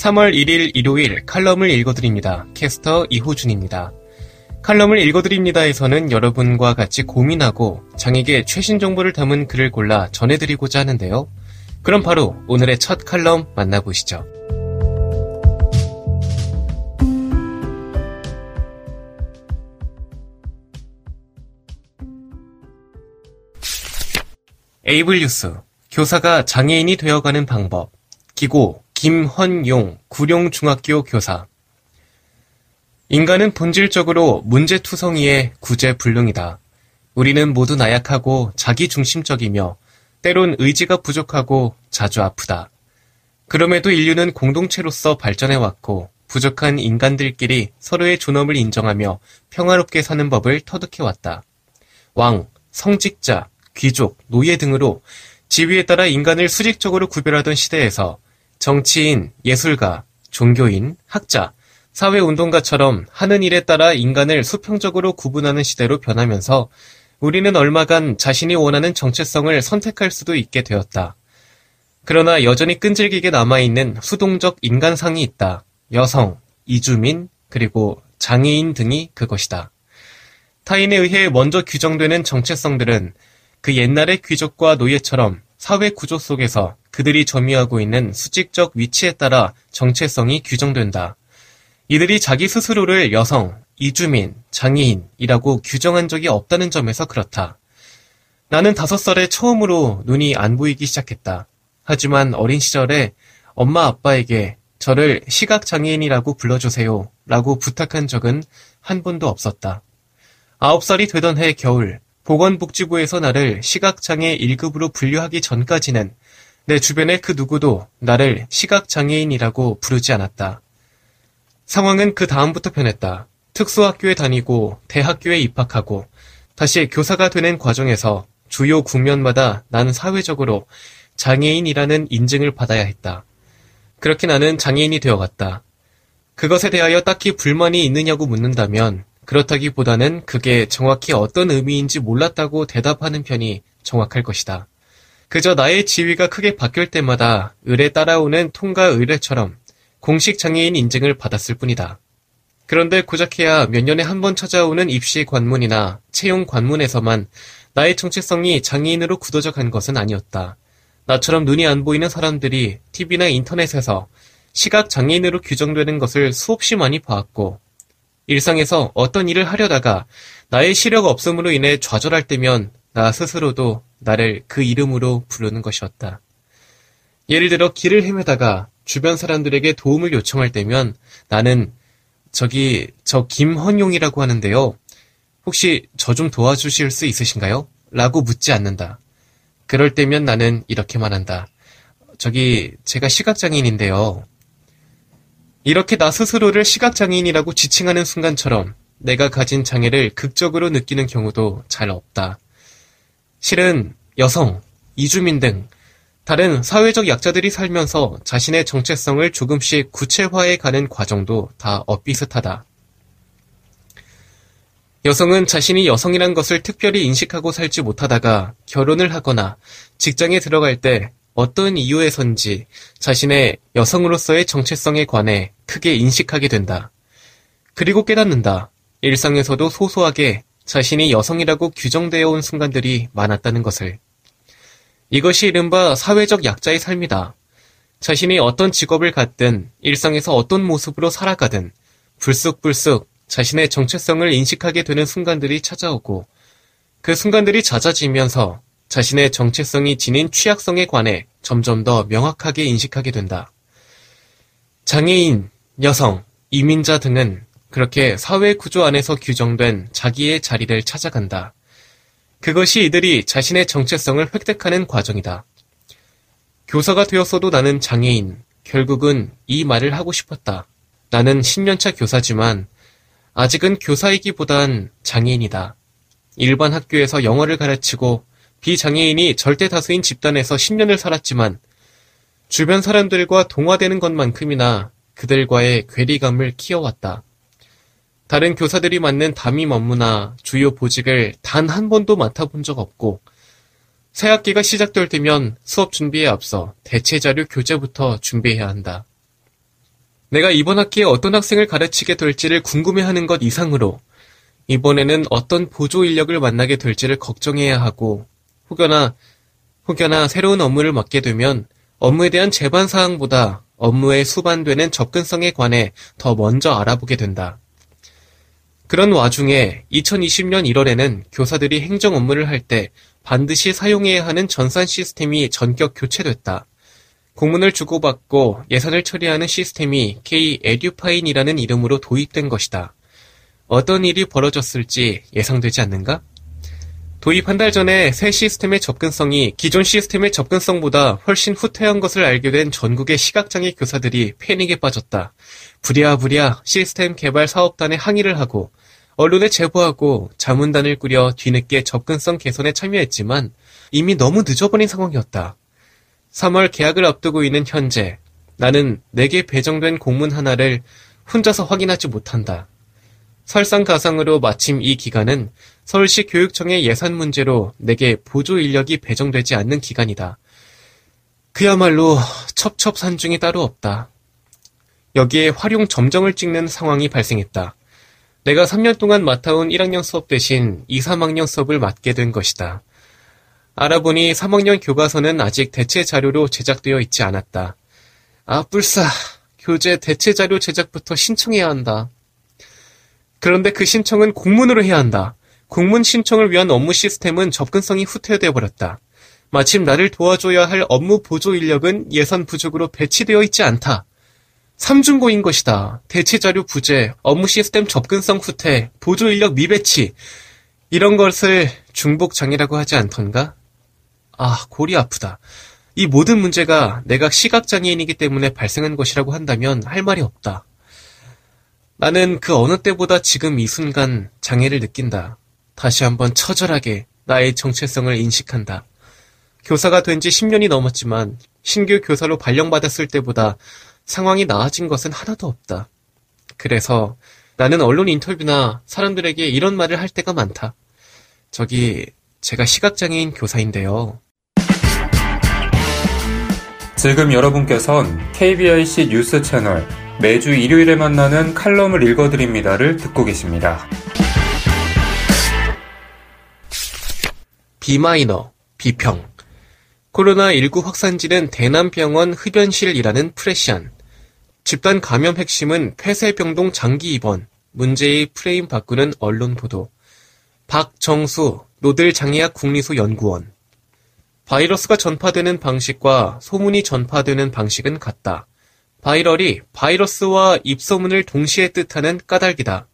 3월 1일 일요일 칼럼을 읽어드립니다. 캐스터 이호준입니다. 칼럼을 읽어드립니다에서는 여러분과 같이 고민하고 장에게 최신 정보를 담은 글을 골라 전해드리고자 하는데요. 그럼 바로 오늘의 첫 칼럼 만나보시죠. 에이블 뉴스 교사가 장애인이 되어가는 방법 기고 김헌용 구룡중학교 교사 인간은 본질적으로 문제투성이의 구제불능이다. 우리는 모두 나약하고 자기중심적이며 때론 의지가 부족하고 자주 아프다. 그럼에도 인류는 공동체로서 발전해왔고 부족한 인간들끼리 서로의 존엄을 인정하며 평화롭게 사는 법을 터득해왔다. 왕, 성직자, 귀족, 노예 등으로 지위에 따라 인간을 수직적으로 구별하던 시대에서 정치인, 예술가, 종교인, 학자, 사회운동가처럼 하는 일에 따라 인간을 수평적으로 구분하는 시대로 변하면서 우리는 얼마간 자신이 원하는 정체성을 선택할 수도 있게 되었다. 그러나 여전히 끈질기게 남아있는 수동적 인간상이 있다. 여성, 이주민, 그리고 장애인 등이 그것이다. 타인에 의해 먼저 규정되는 정체성들은 그 옛날의 귀족과 노예처럼 사회 구조 속에서 그들이 점유하고 있는 수직적 위치에 따라 정체성이 규정된다. 이들이 자기 스스로를 여성, 이주민, 장애인이라고 규정한 적이 없다는 점에서 그렇다. 나는 다섯 살에 처음으로 눈이 안 보이기 시작했다. 하지만 어린 시절에 엄마 아빠에게 저를 시각장애인이라고 불러주세요 라고 부탁한 적은 한 번도 없었다. 아홉 살이 되던 해 겨울, 보건복지부에서 나를 시각장애 1급으로 분류하기 전까지는 내 주변의 그 누구도 나를 시각장애인이라고 부르지 않았다. 상황은 그 다음부터 변했다. 특수학교에 다니고 대학교에 입학하고 다시 교사가 되는 과정에서 주요 국면마다 나는 사회적으로 장애인이라는 인증을 받아야 했다. 그렇게 나는 장애인이 되어갔다. 그것에 대하여 딱히 불만이 있느냐고 묻는다면 그렇다기보다는 그게 정확히 어떤 의미인지 몰랐다고 대답하는 편이 정확할 것이다. 그저 나의 지위가 크게 바뀔 때마다 의뢰 따라오는 통과 의뢰처럼 공식 장애인 인증을 받았을 뿐이다. 그런데 고작해야 몇 년에 한 번 찾아오는 입시 관문이나 채용 관문에서만 나의 정체성이 장애인으로 굳어져 간 것은 아니었다. 나처럼 눈이 안 보이는 사람들이 TV나 인터넷에서 시각 장애인으로 규정되는 것을 수없이 많이 봐왔고 일상에서 어떤 일을 하려다가 나의 시력 없음으로 인해 좌절할 때면 나 스스로도 나를 그 이름으로 부르는 것이었다. 예를 들어 길을 헤매다가 주변 사람들에게 도움을 요청할 때면 나는 저기 저 김헌용이라고 하는데요. 혹시 저 좀 도와주실 수 있으신가요? 라고 묻지 않는다. 그럴 때면 나는 이렇게 말한다. 저기 제가 시각장애인인데요. 이렇게 나 스스로를 시각장애인이라고 지칭하는 순간처럼 내가 가진 장애를 극적으로 느끼는 경우도 잘 없다. 실은 여성, 이주민 등 다른 사회적 약자들이 살면서 자신의 정체성을 조금씩 구체화해 가는 과정도 다 엇비슷하다. 여성은 자신이 여성이란 것을 특별히 인식하고 살지 못하다가 결혼을 하거나 직장에 들어갈 때 어떤 이유에선지 자신의 여성으로서의 정체성에 관해 크게 인식하게 된다. 그리고 깨닫는다. 일상에서도 소소하게 자신이 여성이라고 규정되어 온 순간들이 많았다는 것을. 이것이 이른바 사회적 약자의 삶이다. 자신이 어떤 직업을 갖든 일상에서 어떤 모습으로 살아가든 불쑥불쑥 자신의 정체성을 인식하게 되는 순간들이 찾아오고 그 순간들이 잦아지면서 자신의 정체성이 지닌 취약성에 관해 점점 더 명확하게 인식하게 된다. 장애인, 여성, 이민자 등은 그렇게 사회 구조 안에서 규정된 자기의 자리를 찾아간다. 그것이 이들이 자신의 정체성을 획득하는 과정이다. 교사가 되었어도 나는 장애인. 결국은 이 말을 하고 싶었다. 나는 10년차 교사지만 아직은 교사이기보단 장애인이다. 일반 학교에서 영어를 가르치고 비장애인이 절대 다수인 집단에서 10년을 살았지만 주변 사람들과 동화되는 것만큼이나 그들과의 괴리감을 키워왔다. 다른 교사들이 맡는 담임 업무나 주요 보직을 단 한 번도 맡아본 적 없고 새 학기가 시작될 때면 수업 준비에 앞서 대체 자료 교재부터 준비해야 한다. 내가 이번 학기에 어떤 학생을 가르치게 될지를 궁금해하는 것 이상으로 이번에는 어떤 보조 인력을 만나게 될지를 걱정해야 하고 혹여나 혹여나 새로운 업무를 맡게 되면 업무에 대한 제반 사항보다 업무에 수반되는 접근성에 관해 더 먼저 알아보게 된다. 그런 와중에 2020년 1월에는 교사들이 행정 업무를 할 때 반드시 사용해야 하는 전산 시스템이 전격 교체됐다. 공문을 주고받고 예산을 처리하는 시스템이 K-에듀파인이라는 이름으로 도입된 것이다. 어떤 일이 벌어졌을지 예상되지 않는가? 도입 한 달 전에 새 시스템의 접근성이 기존 시스템의 접근성보다 훨씬 후퇴한 것을 알게 된 전국의 시각장애 교사들이 패닉에 빠졌다. 부랴부랴 시스템 개발 사업단에 항의를 하고 언론에 제보하고 자문단을 꾸려 뒤늦게 접근성 개선에 참여했지만 이미 너무 늦어버린 상황이었다. 3월 계약을 앞두고 있는 현재 나는 내게 배정된 공문 하나를 혼자서 확인하지 못한다. 설상가상으로 마침 이 기간은 서울시 교육청의 예산 문제로 내게 보조 인력이 배정되지 않는 기간이다. 그야말로 첩첩산중이 따로 없다. 여기에 활용 점정을 찍는 상황이 발생했다. 내가 3년 동안 맡아온 1학년 수업 대신 2, 3학년 수업을 맡게 된 것이다. 알아보니 3학년 교과서는 아직 대체 자료로 제작되어 있지 않았다. 아, 뿔싸. 교재 대체 자료 제작부터 신청해야 한다. 그런데 그 신청은 공문으로 해야 한다. 공문 신청을 위한 업무 시스템은 접근성이 후퇴되어 버렸다. 마침 나를 도와줘야 할 업무 보조 인력은 예산 부족으로 배치되어 있지 않다. 삼중고인 것이다. 대체 자료 부재, 업무 시스템 접근성 후퇴, 보조 인력 미배치. 이런 것을 중복 장애라고 하지 않던가? 아, 골이 아프다. 이 모든 문제가 내가 시각장애인이기 때문에 발생한 것이라고 한다면 할 말이 없다. 나는 그 어느 때보다 지금 이 순간 장애를 느낀다. 다시 한번 처절하게 나의 정체성을 인식한다. 교사가 된 지 10년이 넘었지만 신규 교사로 발령받았을 때보다 상황이 나아진 것은 하나도 없다. 그래서 나는 언론 인터뷰나 사람들에게 이런 말을 할 때가 많다. 저기, 제가 시각장애인 교사인데요. 지금 여러분께선 KBIC 뉴스 채널 매주 일요일에 만나는 칼럼을 읽어드립니다를 듣고 계십니다. 비마이너, 비평. 코로나19 확산지는 대남병원 흡연실이라는 프레시안. 집단 감염 핵심은 폐쇄병동 장기 입원. 문제의 프레임 바꾸는 언론 보도. 박정수, 노들장애학 궁리소 연구원. 바이러스가 전파되는 방식과 소문이 전파되는 방식은 같다. viral이 바이러스와 입소문을 동시에 뜻하는 까닭이다.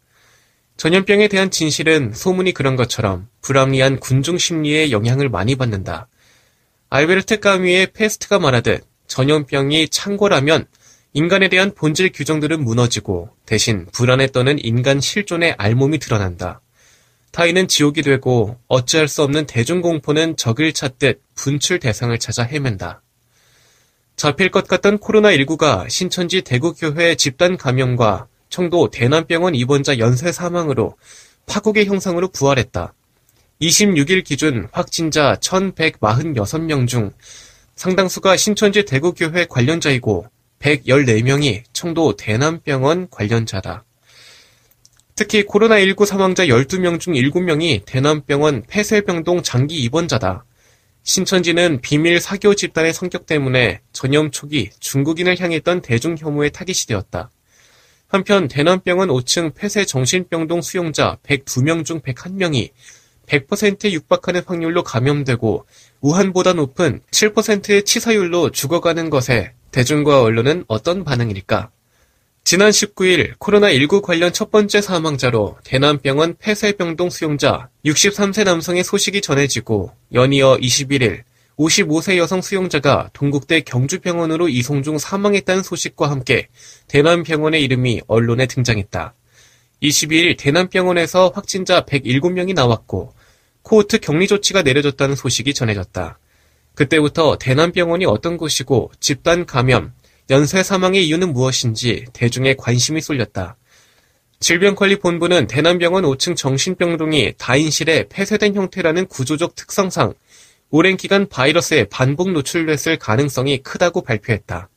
전염병에 대한 진실은 소문이 그런 것처럼 불합리한 군중 심리에 영향을 많이 받는다. 알베르트 까뮤의 페스트가 말하듯 전염병이 창궐하면 인간에 대한 본질 규정들은 무너지고 대신 불안에 떠는 인간 실존의 알몸이 드러난다. 타인은 지옥이 되고 어찌할 수 없는 대중공포는 적을 찾듯 분출 대상을 찾아 헤맨다. 잡힐 것 같던 코로나19가 신천지 대구교회 집단 감염과 청도 대남병원 입원자 연쇄 사망으로 파국의 형상으로 부활했다. 26일 기준 확진자 1146명 중 상당수가 신천지 대구교회 관련자이고 114명이 청도 대남병원 관련자다. 특히 코로나19 사망자 12명 중 7명이 대남병원 폐쇄병동 장기 입원자다. 신천지는 비밀 사교 집단의 성격 때문에 전염 초기 중국인을 향했던 대중 혐오의 타깃이 되었다. 한편 대남병원 5층 폐쇄 정신병동 수용자 102명 중 101명이 100%에 육박하는 확률로 감염되고 우한보다 높은 7%의 치사율로 죽어가는 것에 대중과 언론은 어떤 반응일까? 지난 19일 코로나19 관련 첫 번째 사망자로 대남병원 폐쇄병동 수용자 63세 남성의 소식이 전해지고 연이어 21일 55세 여성 수용자가 동국대 경주병원으로 이송 중 사망했다는 소식과 함께 대남병원의 이름이 언론에 등장했다. 22일 대남병원에서 확진자 107명이 나왔고 코호트 격리 조치가 내려졌다는 소식이 전해졌다. 그때부터 대남병원이 어떤 곳이고 집단 감염, 연쇄 사망의 이유는 무엇인지 대중의 관심이 쏠렸다. 질병관리본부는 대남병원 5층 정신병동이 다인실에 폐쇄된 형태라는 구조적 특성상 오랜 기간 바이러스에 반복 노출됐을 가능성이 크다고 발표했다.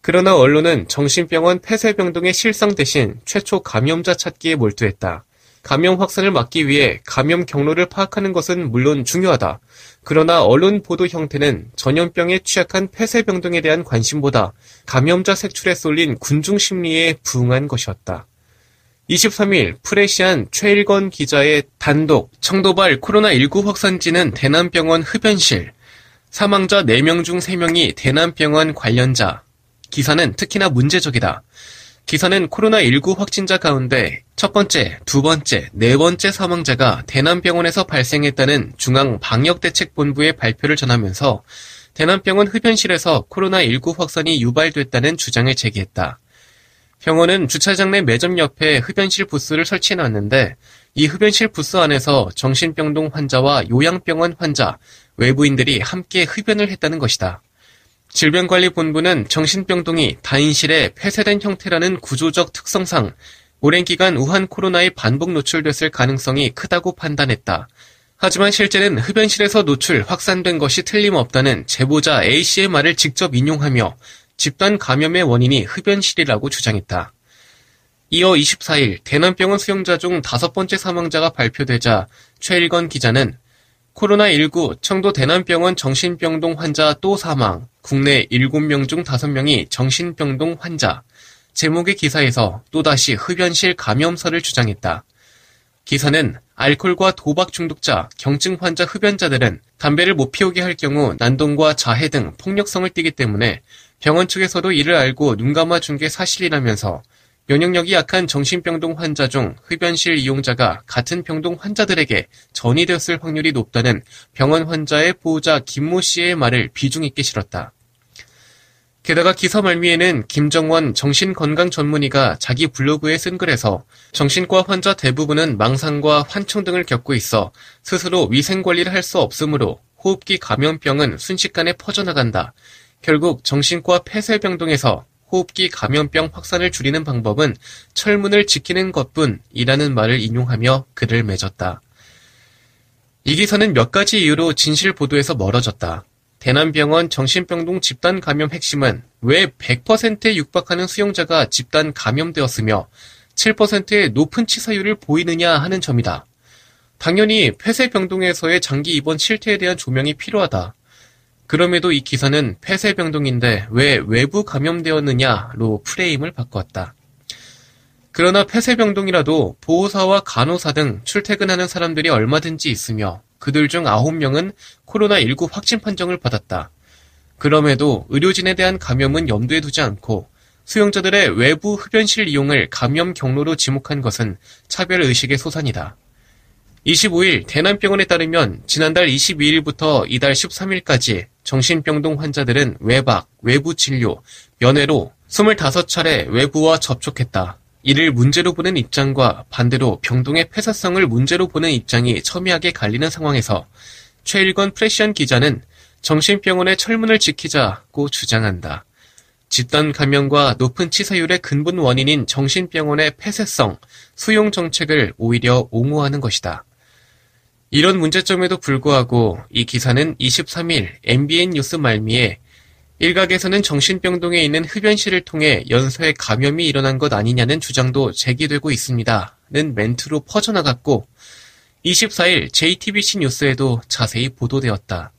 그러나 언론은 정신병원 폐쇄병동의 실상 대신 최초 감염자 찾기에 몰두했다. 감염 확산을 막기 위해 감염 경로를 파악하는 것은 물론 중요하다. 그러나 언론 보도 형태는 전염병에 취약한 폐쇄병동에 대한 관심보다 감염자 색출에 쏠린 군중 심리에 부응한 것이었다. 23일 프레시안 최일건 기자의 단독 청도발 코로나19 확산지는 대남병원 흡연실 사망자 4명 중 3명이 대남병원 관련자 기사는 특히나 문제적이다. 기사는 코로나19 확진자 가운데 첫 번째, 두 번째, 네 번째 사망자가 대남병원에서 발생했다는 중앙방역대책본부의 발표를 전하면서 대남병원 흡연실에서 코로나19 확산이 유발됐다는 주장을 제기했다. 병원은 주차장 내 매점 옆에 흡연실 부스를 설치해 놨는데 이 흡연실 부스 안에서 정신병동 환자와 요양병원 환자, 외부인들이 함께 흡연을 했다는 것이다. 질병관리본부는 정신병동이 다인실에 폐쇄된 형태라는 구조적 특성상 오랜 기간 우한 코로나에 반복 노출됐을 가능성이 크다고 판단했다. 하지만 실제는 흡연실에서 노출, 확산된 것이 틀림없다는 제보자 A씨의 말을 직접 인용하며 집단 감염의 원인이 흡연실이라고 주장했다. 이어 24일 대남병원 수용자 중 다섯 번째 사망자가 발표되자 최일건 기자는 코로나19 청도 대남병원 정신병동 환자 또 사망, 국내 7명 중 5명이 정신병동 환자, 제목의 기사에서 또다시 흡연실 감염설을 주장했다. 기사는 알코올과 도박 중독자, 경증 환자 흡연자들은 담배를 못 피우게 할 경우 난동과 자해 등 폭력성을 띠기 때문에 병원 측에서도 이를 알고 눈 감아준 게 사실이라면서 면역력이 약한 정신병동 환자 중 흡연실 이용자가 같은 병동 환자들에게 전이되었을 확률이 높다는 병원 환자의 보호자 김모 씨의 말을 비중 있게 실었다. 게다가 기사 말미에는 김정원 정신건강 전문의가 자기 블로그에 쓴 글에서 정신과 환자 대부분은 망상과 환청 등을 겪고 있어 스스로 위생관리를 할 수 없으므로 호흡기 감염병은 순식간에 퍼져나간다. 결국 정신과 폐쇄병동에서 호흡기 감염병 확산을 줄이는 방법은 철문을 지키는 것뿐이라는 말을 인용하며 글을 맺었다. 이 기사는 몇 가지 이유로 진실 보도에서 멀어졌다. 대남병원 정신병동 집단 감염 핵심은 왜 100%에 육박하는 수용자가 집단 감염되었으며 7%의 높은 치사율을 보이느냐 하는 점이다. 당연히 폐쇄병동에서의 장기 입원 실태에 대한 조명이 필요하다. 그럼에도 이 기사는 폐쇄병동인데 왜 외부 감염되었느냐로 프레임을 바꿨다. 그러나 폐쇄병동이라도 보호사와 간호사 등 출퇴근하는 사람들이 얼마든지 있으며 그들 중 9명은 코로나19 확진 판정을 받았다. 그럼에도 의료진에 대한 감염은 염두에 두지 않고 수용자들의 외부 흡연실 이용을 감염 경로로 지목한 것은 차별 의식의 소산이다. 25일 대남병원에 따르면 지난달 22일부터 이달 13일까지 정신병동 환자들은 외박, 외부 진료, 면회로 25차례 외부와 접촉했다. 이를 문제로 보는 입장과 반대로 병동의 폐사성을 문제로 보는 입장이 첨예하게 갈리는 상황에서 최일건 프레시안 기자는 정신병원의 철문을 지키자고 주장한다. 집단 감염과 높은 치사율의 근본 원인인 정신병원의 폐쇄성, 수용 정책을 오히려 옹호하는 것이다. 이런 문제점에도 불구하고 이 기사는 23일 MBN 뉴스 말미에 일각에서는 정신병동에 있는 흡연실을 통해 연쇄 감염이 일어난 것 아니냐는 주장도 제기되고 있습니다. 는 멘트로 퍼져나갔고 24일 JTBC 뉴스에도 자세히 보도되었다.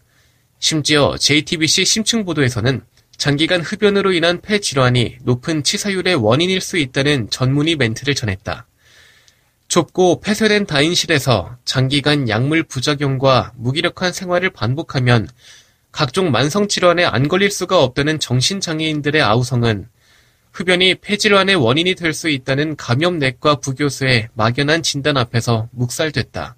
심지어 JTBC 심층 보도에서는 장기간 흡연으로 인한 폐 질환이 높은 치사율의 원인일 수 있다는 전문의 멘트를 전했다. 좁고 폐쇄된 다인실에서 장기간 약물 부작용과 무기력한 생활을 반복하면 각종 만성질환에 안 걸릴 수가 없다는 정신장애인들의 아우성은 흡연이 폐질환의 원인이 될 수 있다는 감염내과 부교수의 막연한 진단 앞에서 묵살됐다.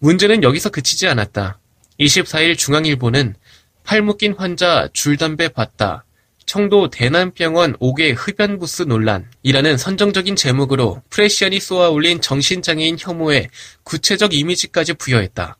문제는 여기서 그치지 않았다. 24일 중앙일보는 팔 묶인 환자 줄담배 봤다. 청도 대남병원 5개 흡연부스 논란이라는 선정적인 제목으로 프레시안이 쏘아 올린 정신장애인 혐오에 구체적 이미지까지 부여했다.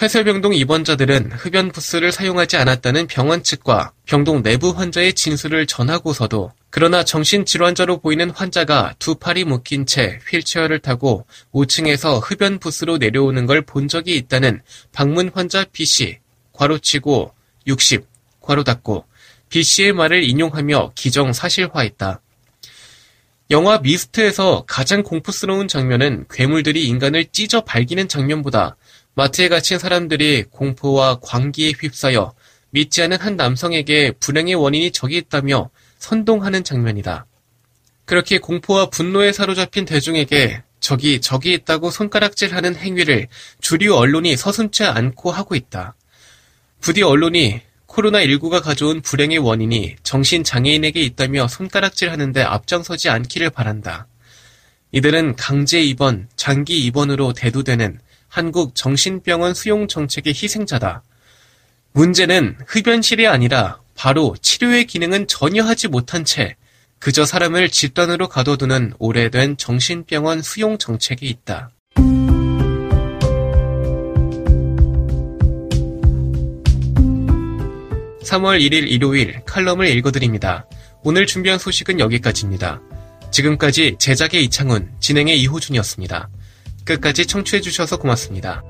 회설병동 입원자들은 흡연 부스를 사용하지 않았다는 병원 측과 병동 내부 환자의 진술을 전하고서도 그러나 정신질환자로 보이는 환자가 두 팔이 묶인 채 휠체어를 타고 5층에서 흡연 부스로 내려오는 걸 본 적이 있다는 방문 환자 B씨, 괄호치고 60, 괄호 닫고 B씨의 말을 인용하며 기정 사실화했다. 영화 미스트에서 가장 공포스러운 장면은 괴물들이 인간을 찢어 발기는 장면보다 마트에 갇힌 사람들이 공포와 광기에 휩싸여 믿지 않은 한 남성에게 불행의 원인이 적이 있다며 선동하는 장면이다. 그렇게 공포와 분노에 사로잡힌 대중에게 적이 적이 있다고 손가락질하는 행위를 주류 언론이 서슴지 않고 하고 있다. 부디 언론이 코로나19가 가져온 불행의 원인이 정신장애인에게 있다며 손가락질 하는데 앞장서지 않기를 바란다. 이들은 강제 입원, 장기 입원으로 대두되는 한국 정신병원 수용 정책의 희생자다. 문제는 흡연실이 아니라 바로 치료의 기능은 전혀 하지 못한 채 그저 사람을 집단으로 가둬두는 오래된 정신병원 수용 정책이 있다. (3월 1일) 일요일 칼럼을 읽어드립니다. 오늘 준비한 소식은 여기까지입니다. 지금까지 제작의 이창훈, 진행의 이호준이었습니다. 끝까지 청취해주셔서 고맙습니다.